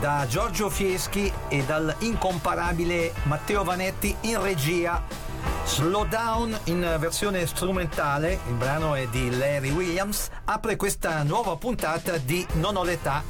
Da Giorgio Fieschi e dal incomparabile Matteo Vanetti in regia. Slow Down in versione strumentale, il brano è di Larry Williams, apre questa nuova puntata di Non ho l'età,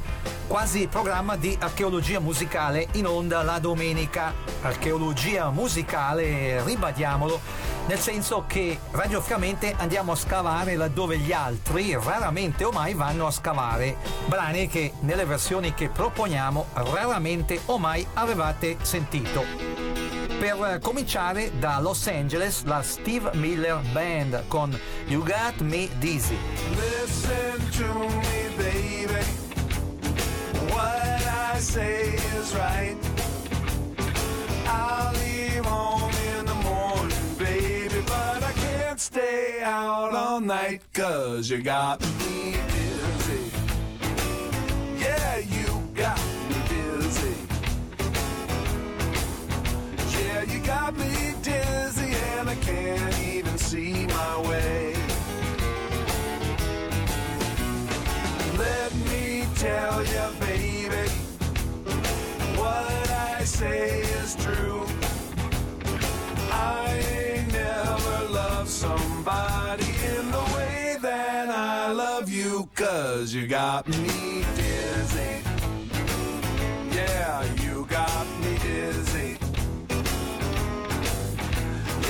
quasi programma di archeologia musicale in onda la domenica. Archeologia musicale, ribadiamolo, nel senso che radioficamente andiamo a scavare laddove gli altri raramente o mai vanno a scavare, brani che nelle versioni che proponiamo raramente o mai avevate sentito. Per cominciare da Los Angeles la Steve Miller Band con You Got Me Dizzy. Listen to me, baby. What I say is right. I'll leave home stay out all night, cause you got me dizzy. Yeah, you got me dizzy. Yeah, you got me dizzy, and I can't even see my way. Let me tell you, baby, what I say is true. Cause you got me dizzy. Yeah, you got me dizzy.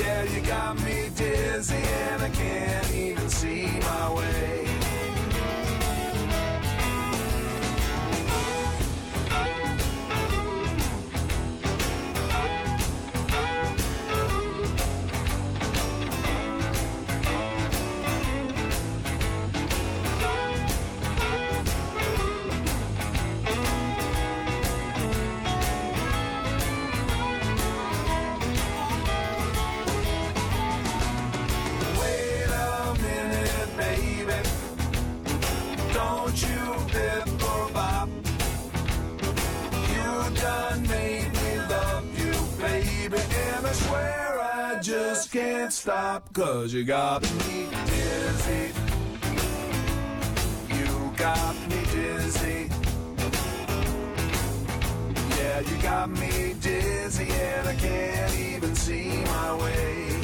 Yeah, you got me dizzy, and I can't even see my way. Can't stop. Cause you got me dizzy. You got me dizzy. Yeah, you got me dizzy, and I can't even see my way.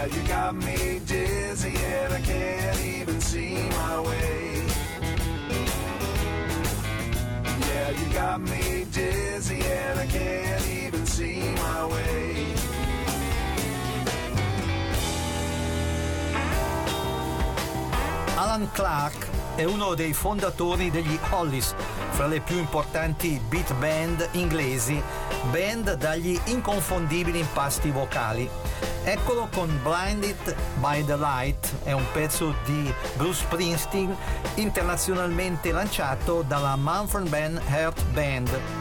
Yeah, you got me dizzy and I can't even see my way. Yeah, you got me dizzy and I can't even see my Alan Clark è uno dei fondatori degli Hollies, fra le più importanti beat band inglesi, band dagli inconfondibili impasti vocali. Eccolo con Blinded by the Light, è un pezzo di Bruce Springsteen internazionalmente lanciato dalla Manfred Ben Heart Band.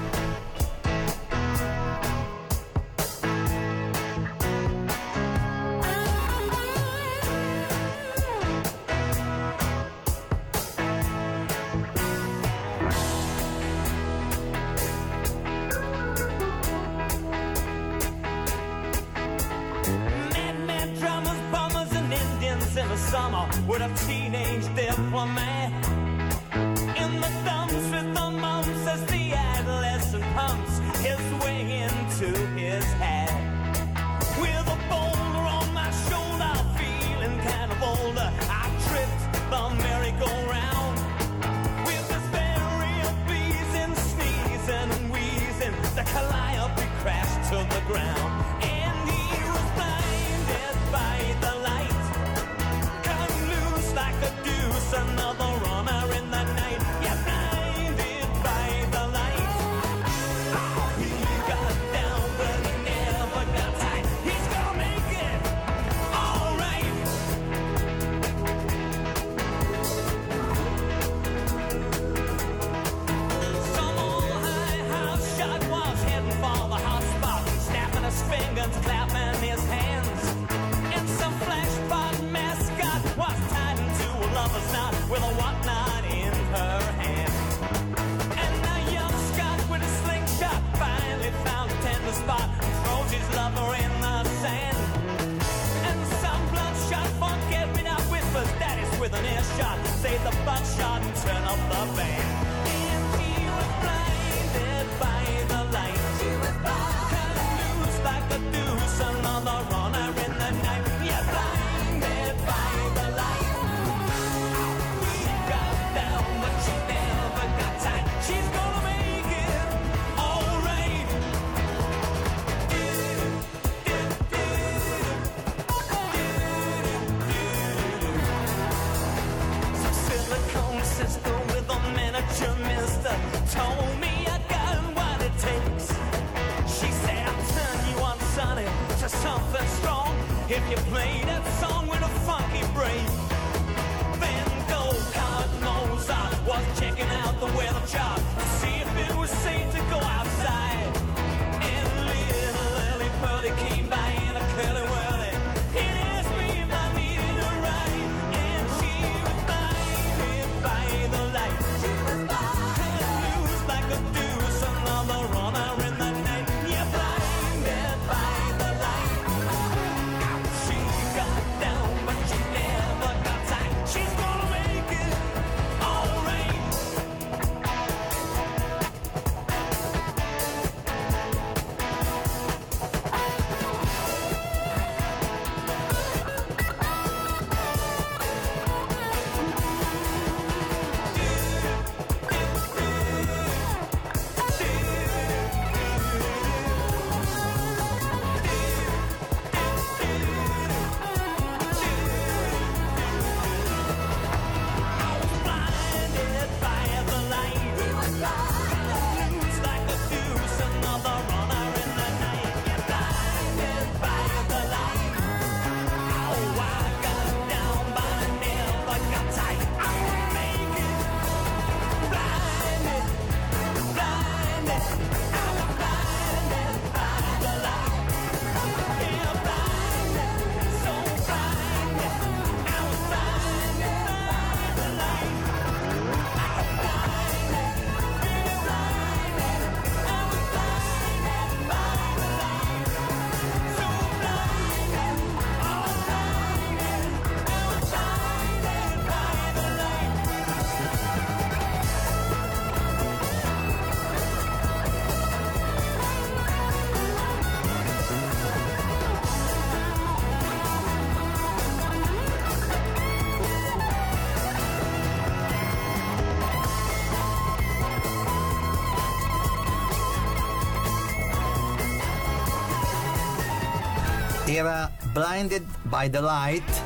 era Blinded by the Light,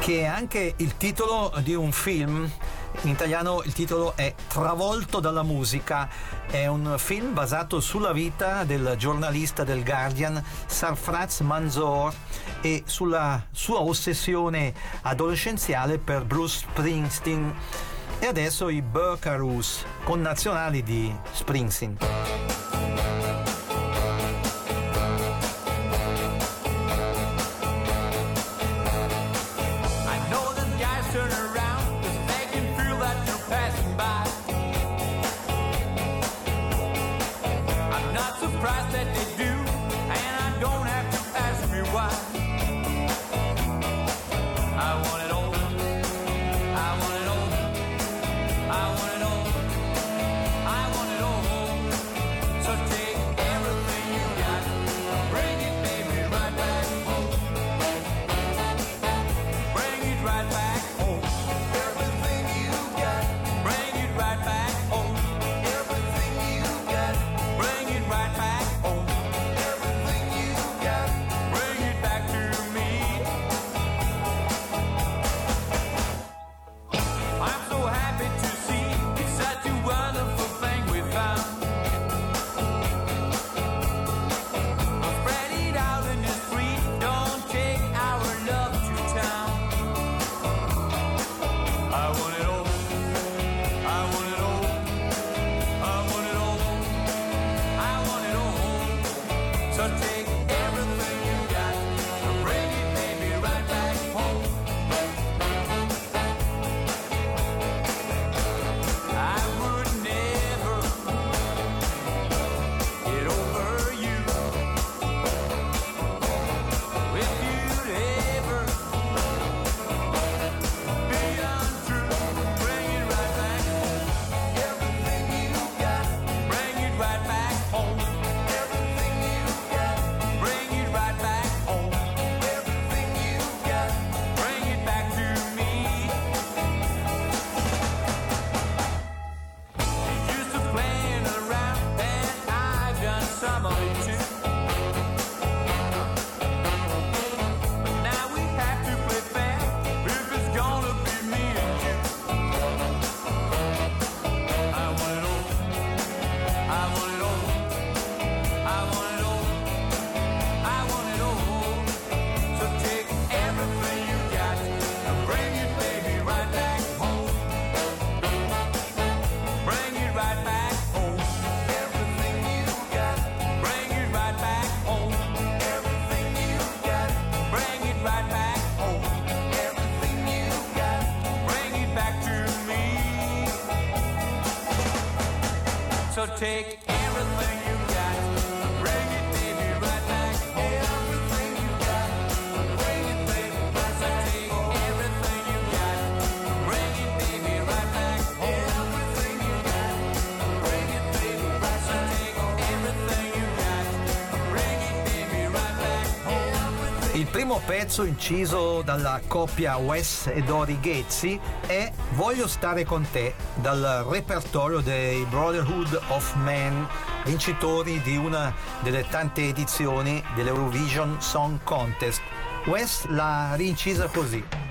che è anche il titolo di un film. In italiano il titolo è Travolto dalla musica. È un film basato sulla vita del giornalista del Guardian Sarfraz Manzor e sulla sua ossessione adolescenziale per Bruce Springsteen e adesso i Buckaroos, connazionali di Springsteen. Take pezzo inciso dalla coppia Wes e Dori Ghezzi è Voglio stare con te dal repertorio dei Brotherhood of Man, vincitori di una delle tante edizioni dell'Eurovision Song Contest. Wes l'ha rincisa così.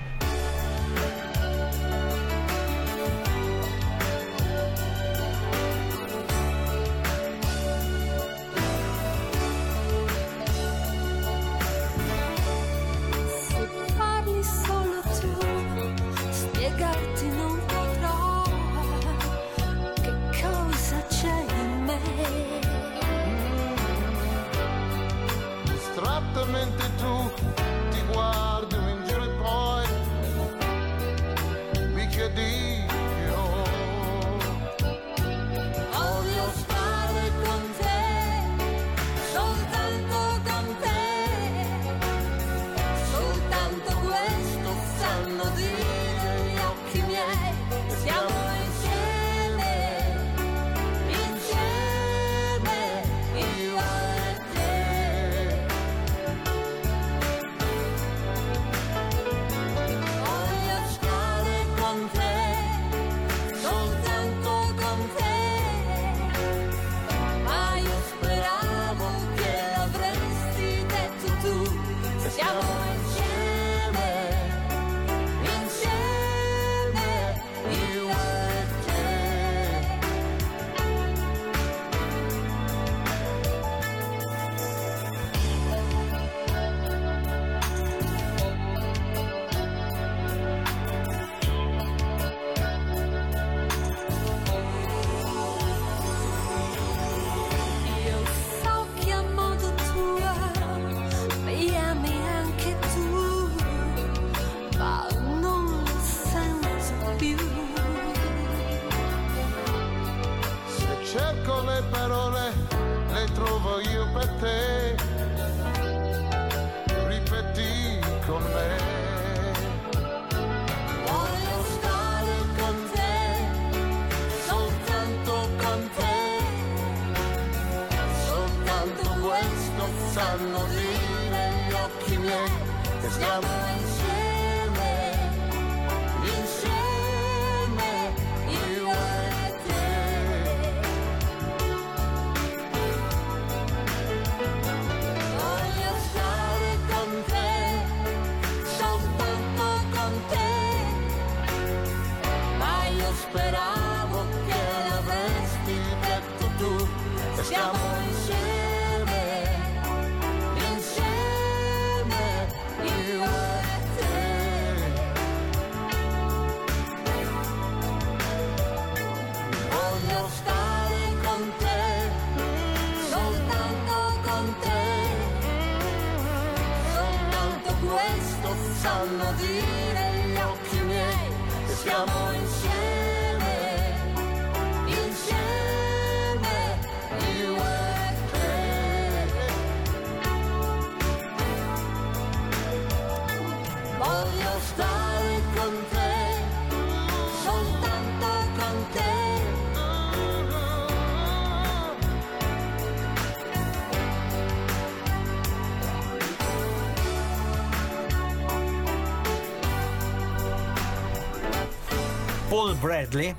Paul Bradley,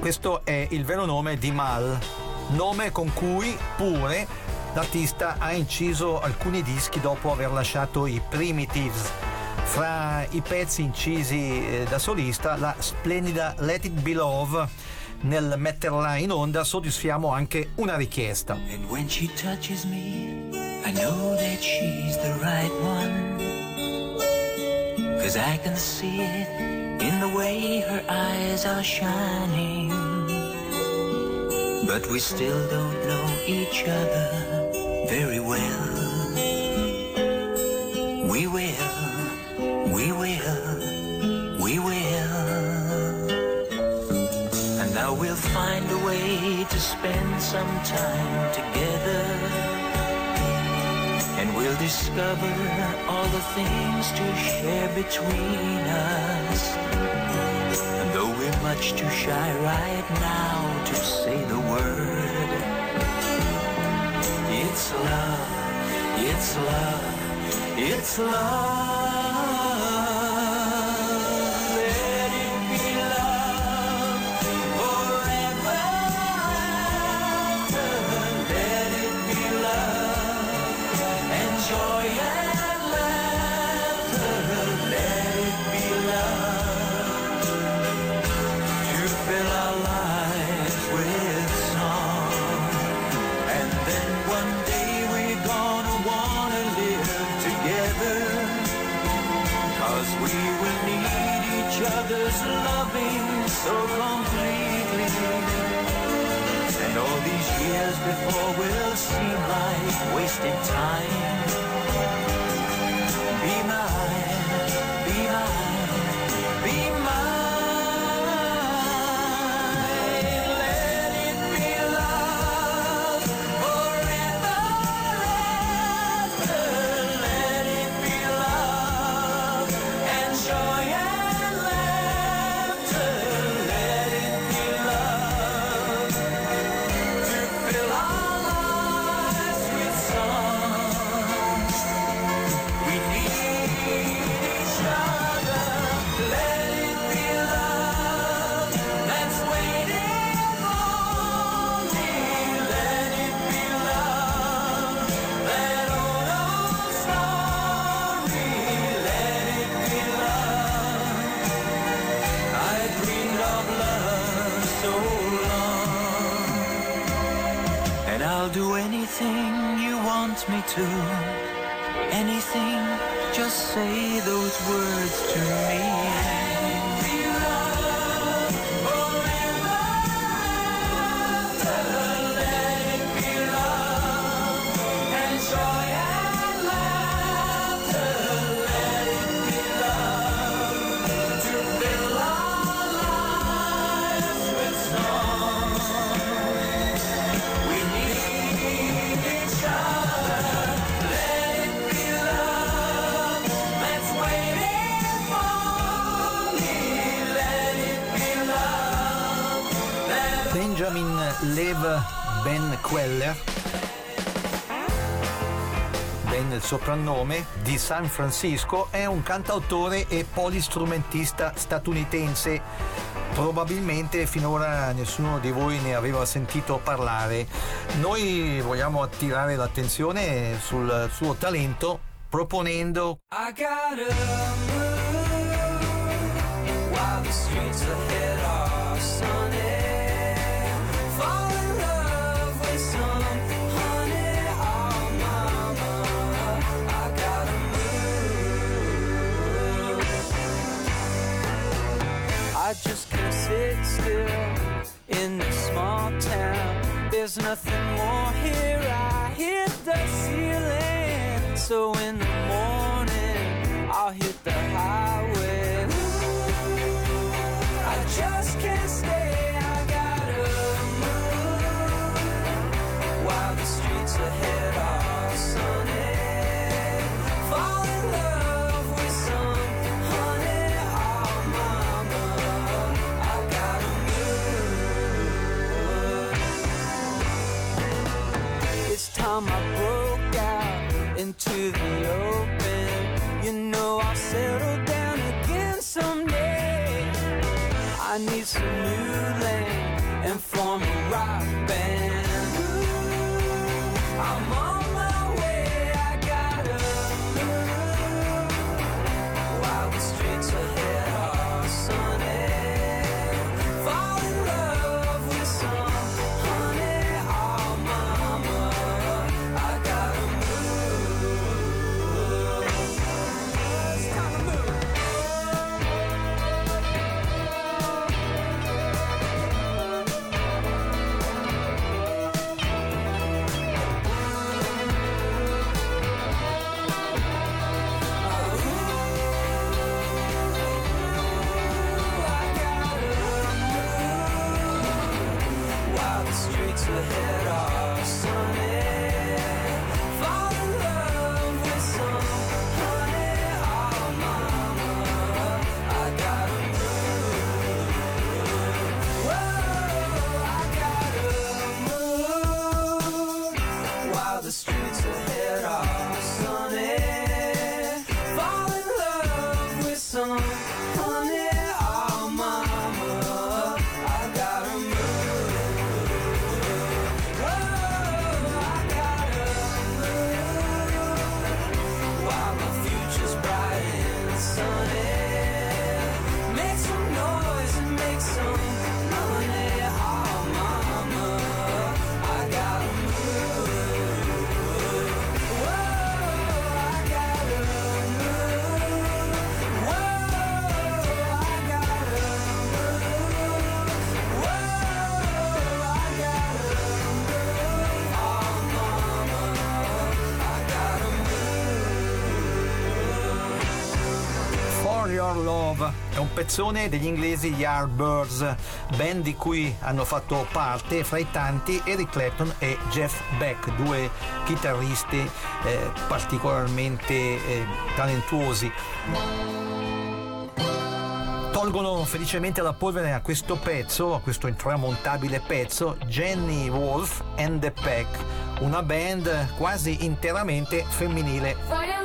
questo è il vero nome di Mal, nome con cui pure l'artista ha inciso alcuni dischi dopo aver lasciato i Primitives. Fra i pezzi incisi eh, da solista, la splendida Let It Be Love, nel metterla in onda soddisfiamo anche una richiesta. And when she touches me, I know that she's the right one. Cause I can see it in the way her eyes are shining. But we still don't know each other very well. We will, we will, we will. And now we'll find a way to spend some time together. We'll discover all the things to share between us. And though we're much too shy right now to say the word, it's love, it's love, it's love. So completely. And all these years before will seem like wasted time. Lev Ben Queller, Ben il soprannome, di San Francisco, è un cantautore e polistrumentista statunitense. Probabilmente finora nessuno di voi ne aveva sentito parlare. Noi vogliamo attirare l'attenzione sul suo talento proponendo I gotta I just can't sit still in this small town. There's nothing more here. I hit the ceiling. So in time I broke out into the open. You know I'll settle down again someday. I need some new land and form a rock band. I'm on pezzone degli inglesi Yardbirds, band di cui hanno fatto parte fra i tanti Eric Clapton e Jeff Beck, due chitarristi eh, particolarmente eh, talentuosi. Tolgono felicemente la polvere a questo pezzo, a questo intramontabile pezzo, Jenny Wolf and the Pack, una band quasi interamente femminile.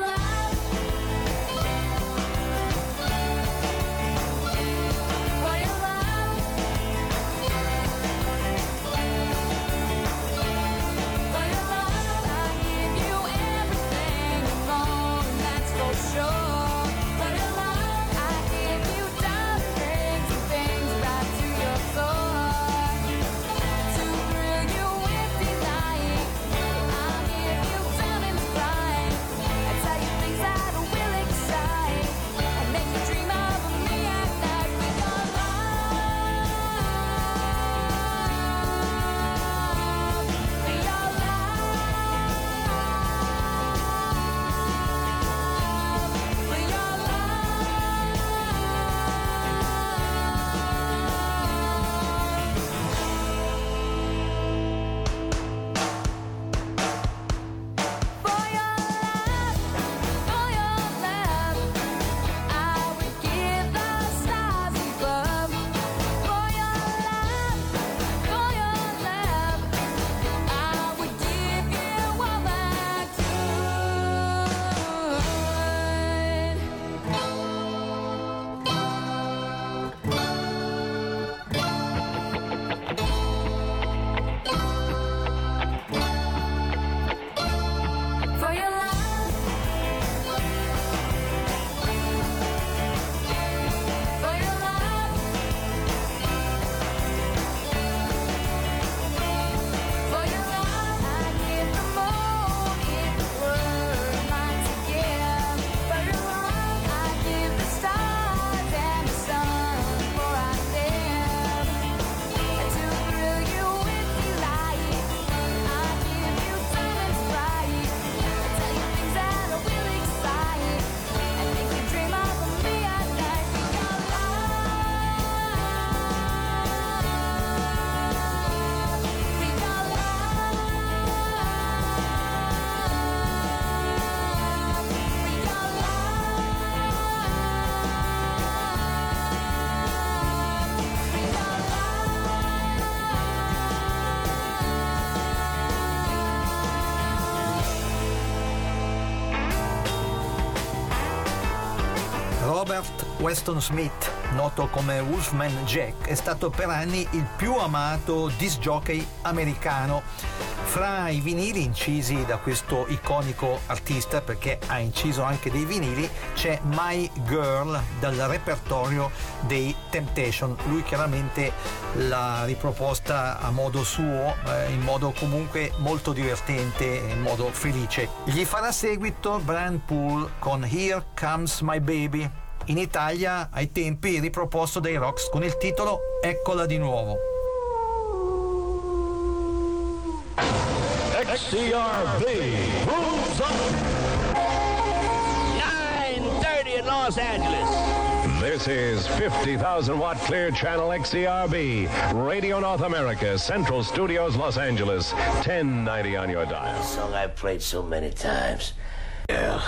Weston Smith, noto come Wolfman Jack, è stato per anni il più amato disc jockey americano. Fra i vinili incisi da questo iconico artista, perché ha inciso anche dei vinili, c'è My Girl dal repertorio dei Temptation. Lui chiaramente l'ha riproposta a modo suo, eh, in modo comunque molto divertente, in modo felice. Gli farà seguito Brian Poole con Here Comes My Baby in Italia ai tempi riproposto dai Rocks con il titolo Eccola di nuovo. XCRV moves up. 9:30 in Los Angeles. This is 50,000 watt clear channel XCRB, Radio North America, Central Studios, Los Angeles, 1090 on your dial. A song I've played so many times. Yeah.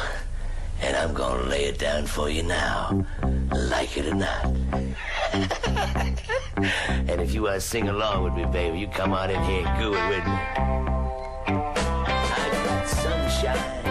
and I'm gonna lay it down for you now, like it or not. and if you want to sing along with me, baby, you come on in here and goo it with me. I got sunshine.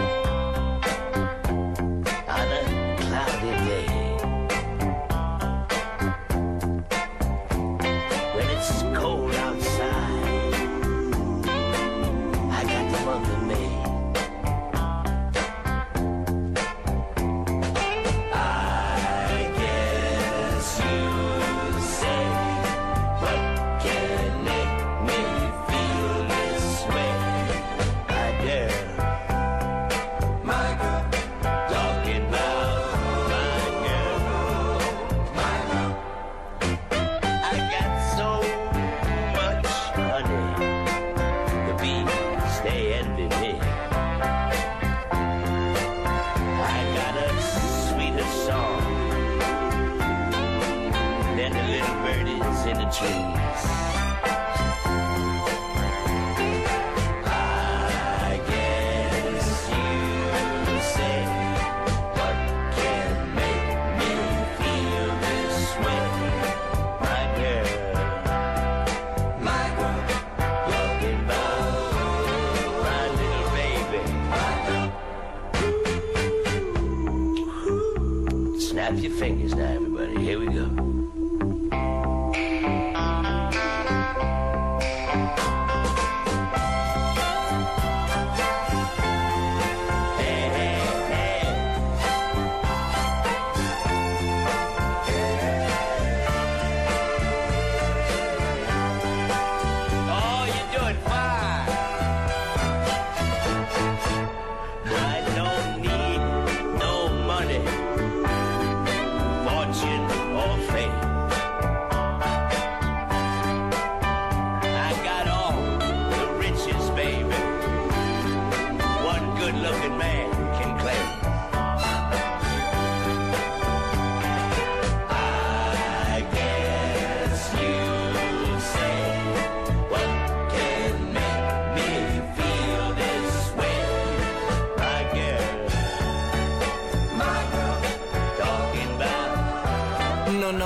Podcast.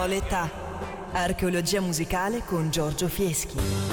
Violetta. Archeologia musicale con Giorgio Fieschi.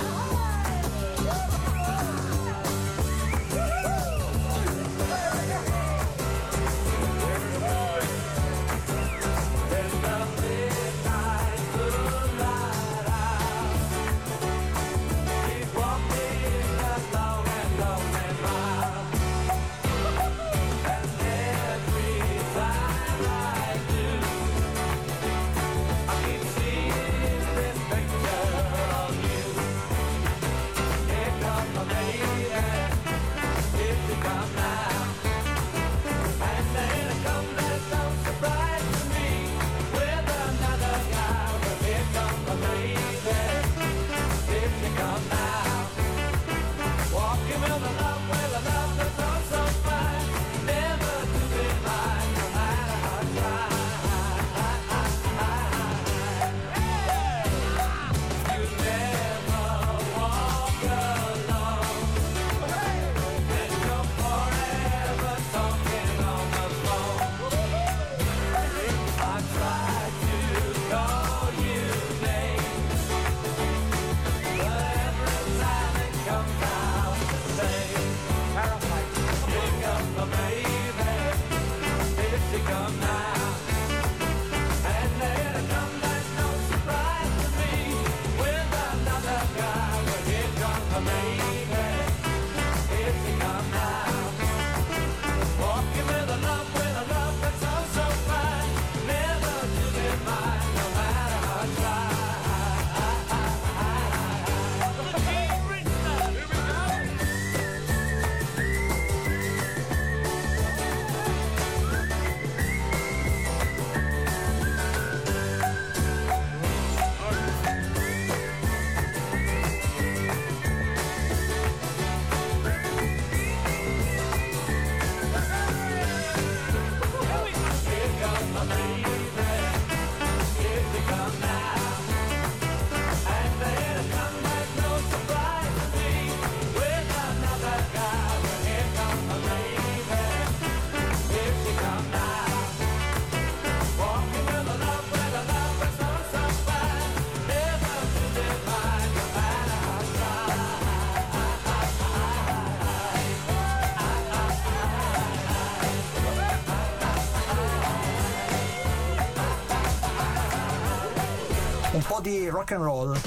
di rock and roll.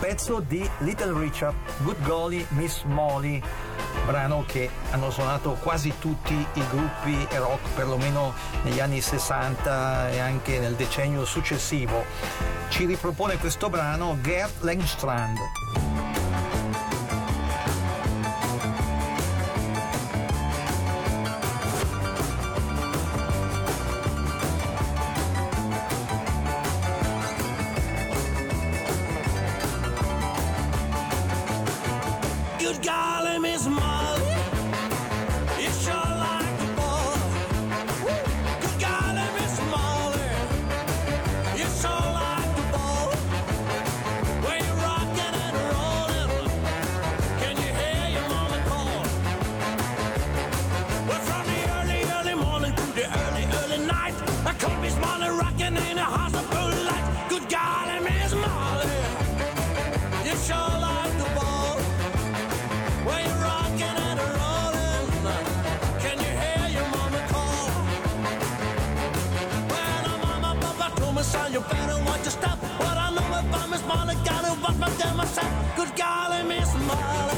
Pezzo di Little Richard, Good Golly, Miss Molly, brano che hanno suonato quasi tutti i gruppi rock, perlomeno negli anni 60 e anche nel decennio successivo. Ci ripropone questo brano Gerd Langstrand. smile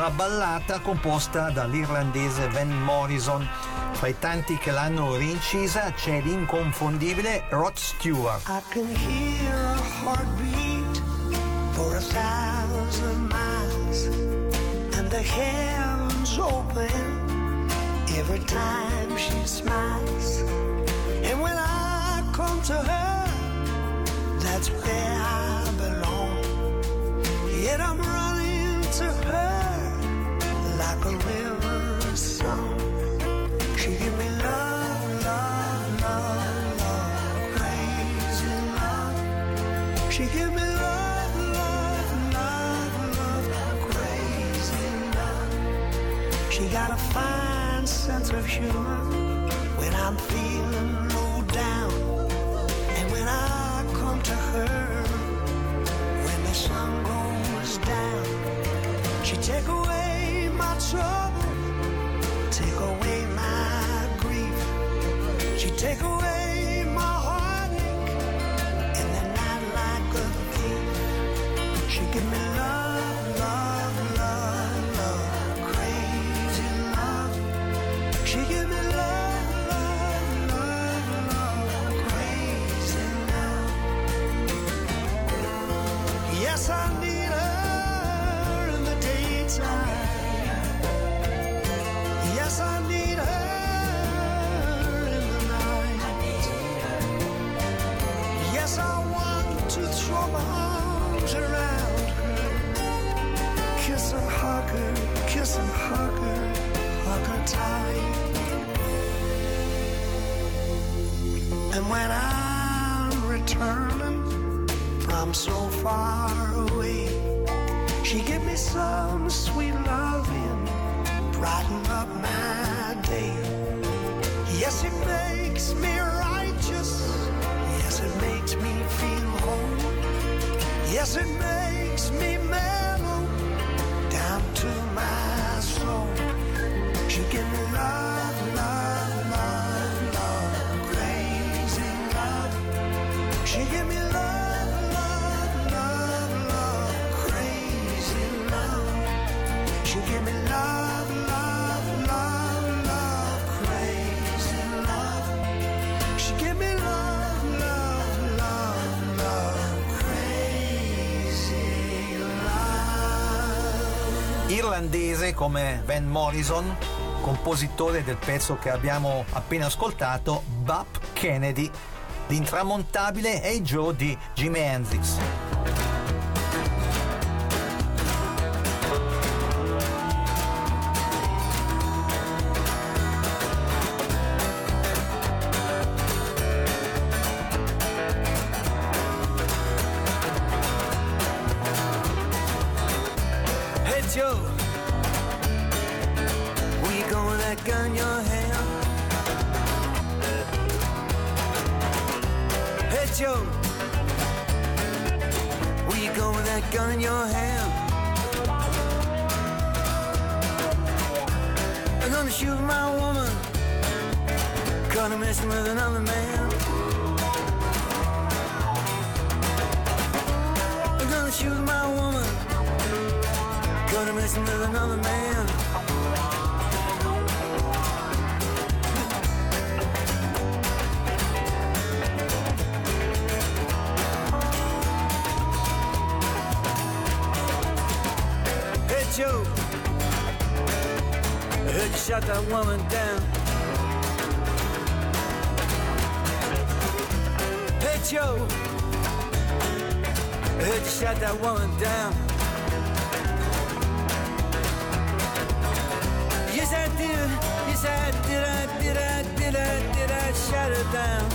una ballata composta dall'irlandese Van Morrison. Fra i tanti che l'hanno rincisa c'è l'inconfondibile Rod Stewart. I can hear a heartbeat for a thousand miles and the heavens open every time she smiles. And when I come to her, that's where I belong. Yet I'm running to her. trouble, take away my grief. She take away. some sweet loving brighten up my day. Yes, it makes me righteous. Yes, it makes me feel whole. Yes, it makes me mad. Come Van Morrison, compositore del pezzo che abbiamo appena ascoltato, Bap Kennedy, l'intramontabile Hey Joe di Jimi Hendrix. Messing with another man. Hey Joe, I heard you shot that woman down. Hey Joe, I heard you shot that woman down. Yes, did. I did. I did. I did. I shut her down.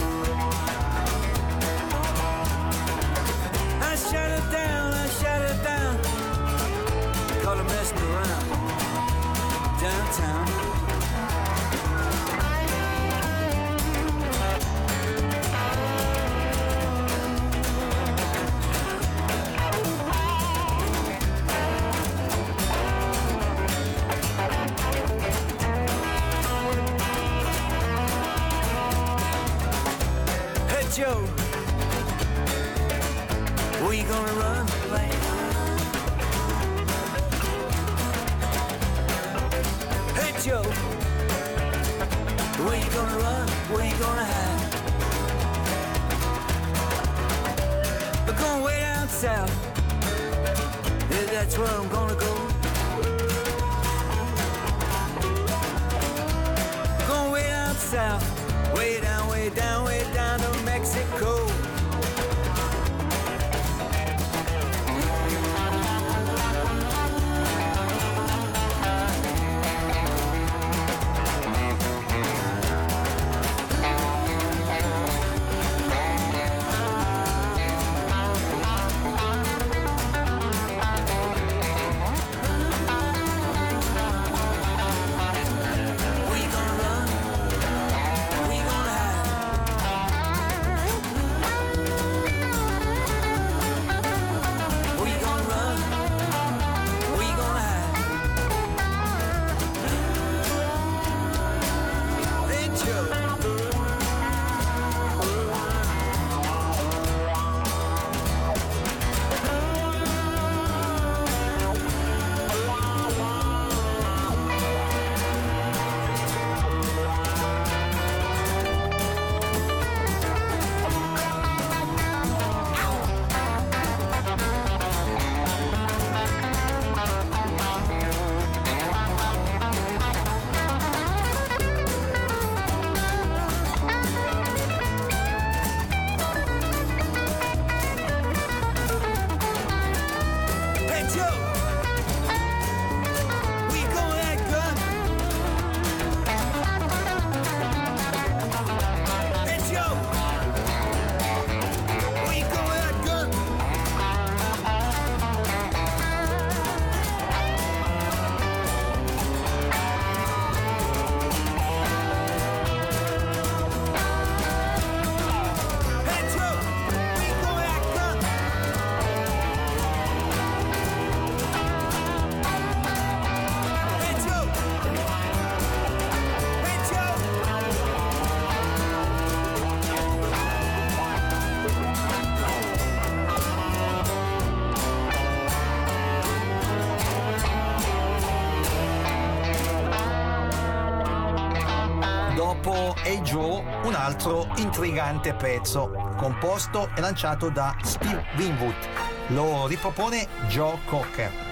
I shut her down. South. Yeah, that's where I'm gonna go. Going way down south, way down, way down, way down altro intrigante pezzo, composto e lanciato da Steve Winwood. Lo ripropone Joe Cocker.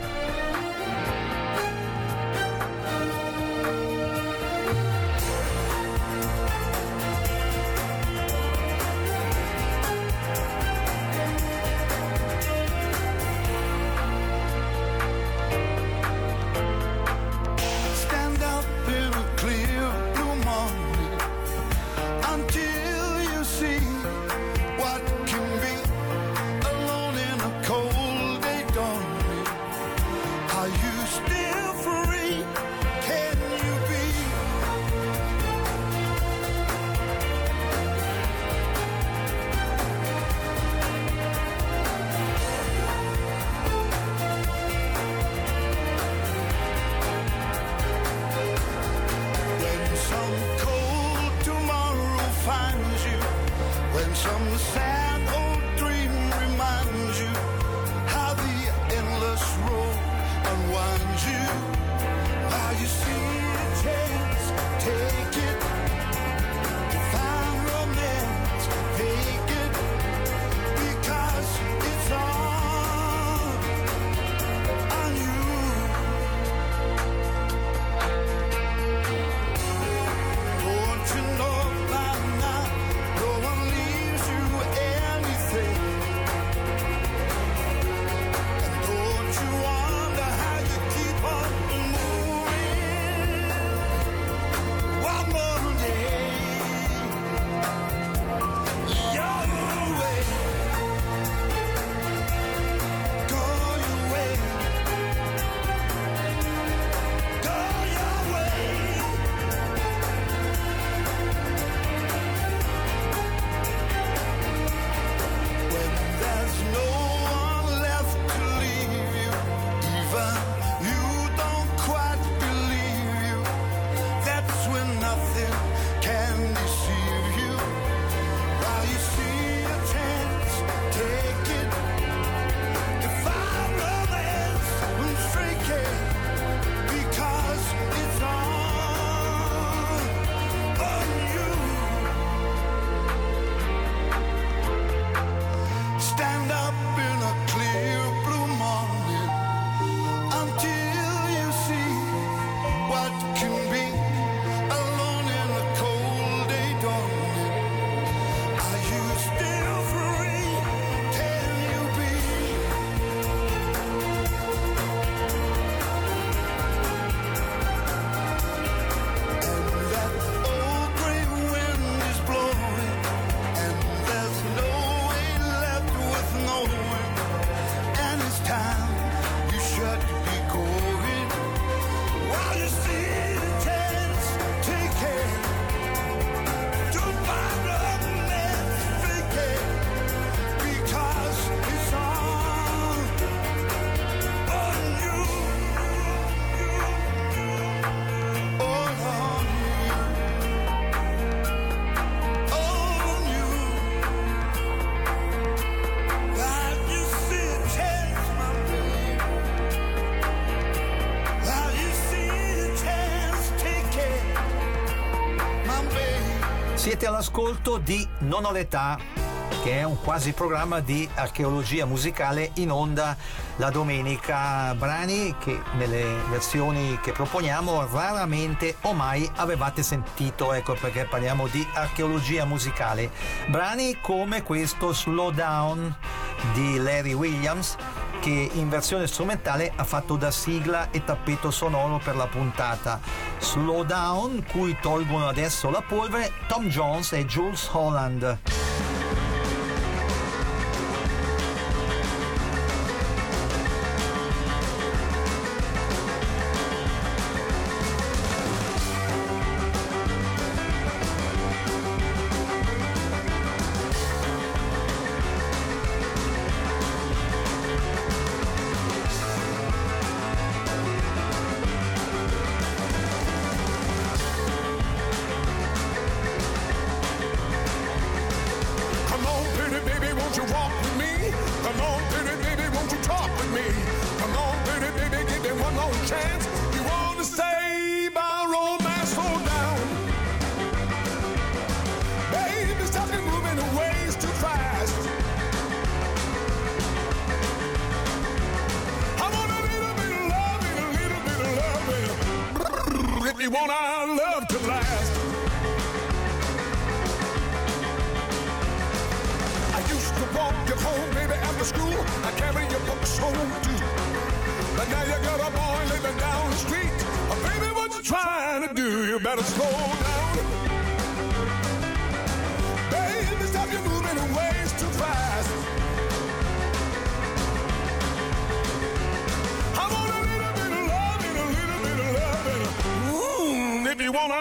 All'ascolto di Non ho l'età, che è un quasi programma di archeologia musicale in onda la domenica. Brani che nelle versioni che proponiamo raramente o mai avevate sentito, ecco perché parliamo di archeologia musicale. Brani come questo Slow Down di Larry Williams che in versione strumentale ha fatto da sigla e tappeto sonoro per la puntata. Slow Down, cui tolgono adesso la polvere Tom Jones e Jules Holland. More chance. You want to romance, down. Baby, moving too fast. I want a little bit of loving, a little bit of loving. If want our love to last. I used to walk you home, baby, after school. I carry your books home too. But now you got a boy living down the street. Oh, baby, what you trying to do? You better slow down. Baby, stop you moving away, it's too fast. I want a little bit of loving, a little bit of loving. Mmm, if you want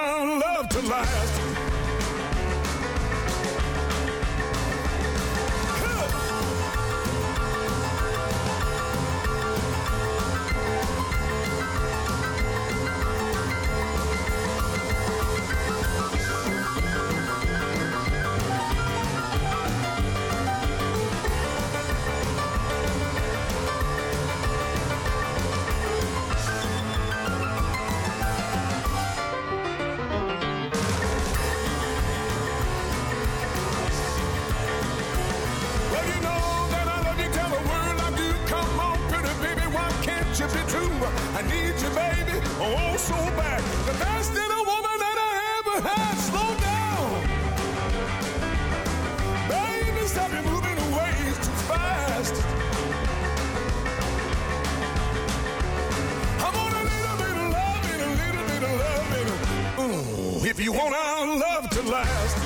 Mm, if you want our love to last.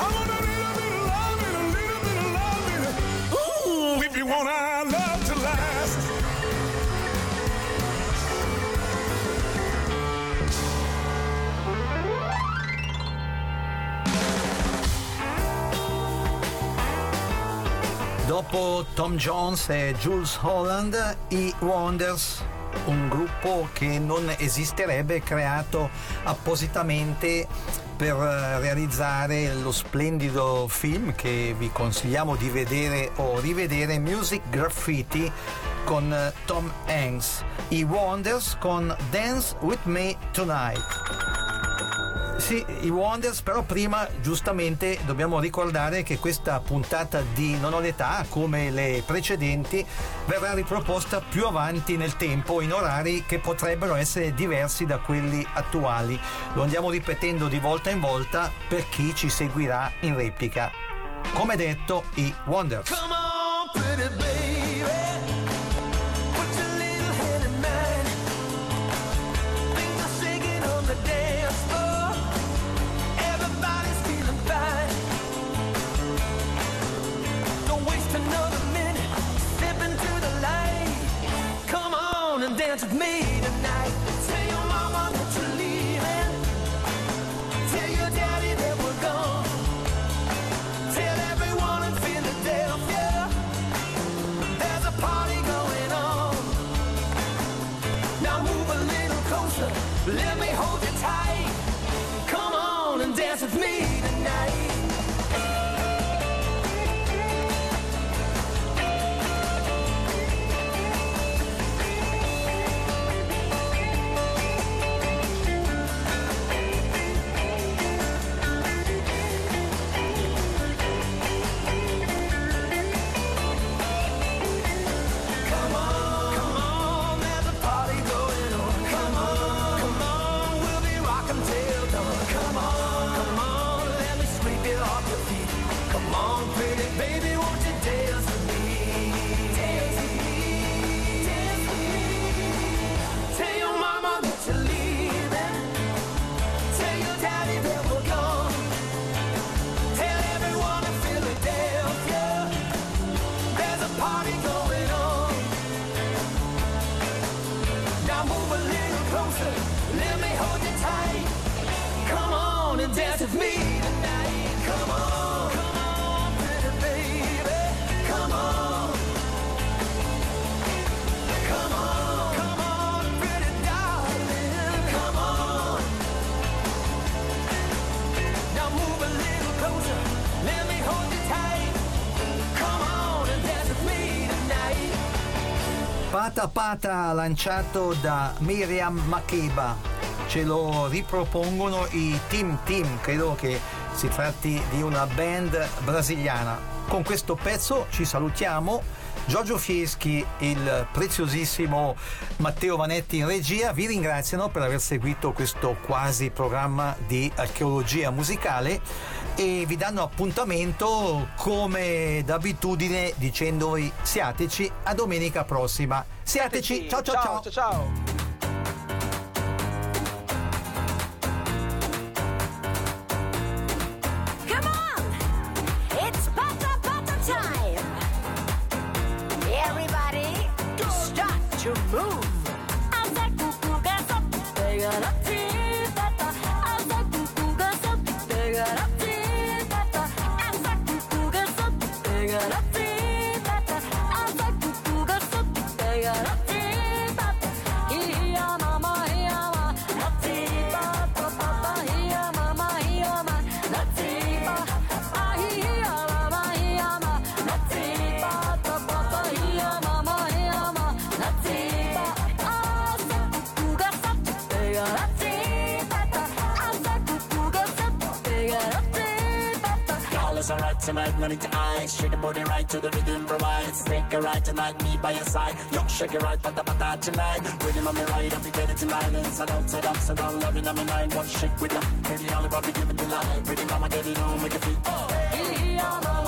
I want a little bit of loving, a little bit of loving. Ooh, if you want our love to last. Dopo Tom Jones e Jules Holland, i Wonders, un gruppo che non esisterebbe creato appositamente per eh, realizzare lo splendido film che vi consigliamo di vedere o rivedere, Music Graffiti con eh, Tom Hanks, i Wonders con Dance With Me Tonight. Sì, i Wonders, però prima giustamente dobbiamo ricordare che questa puntata di Non ho l'età, come le precedenti, verrà riproposta più avanti nel tempo in orari che potrebbero essere diversi da quelli attuali. Lo andiamo ripetendo di volta in volta per chi ci seguirà in replica. Come detto, i Wonders. Let me hold you Pata Pata lanciato da Miriam Makeba. Ce lo ripropongono i Team Team, credo che si tratti di una band brasiliana. Con questo pezzo ci salutiamo. Giorgio Fieschi, il preziosissimo Matteo Vanetti in regia vi ringraziano per aver seguito questo quasi programma di archeologia musicale e vi danno appuntamento come d'abitudine dicendovi siateci a domenica prossima. Siateci, ciao ciao ciao. ciao ciao. Tonight, no need to hide. Shake the body right to the rhythm provides. Take a ride tonight, me by your side. Yo, shake it right, pata pata tonight. Rhythm on me right, I'll be getting tonight. Inside out, side up, side down, loving on me mind. One shake with ya. All about me giving delight. Pretty mama, get it on, make it feel. Oh. Every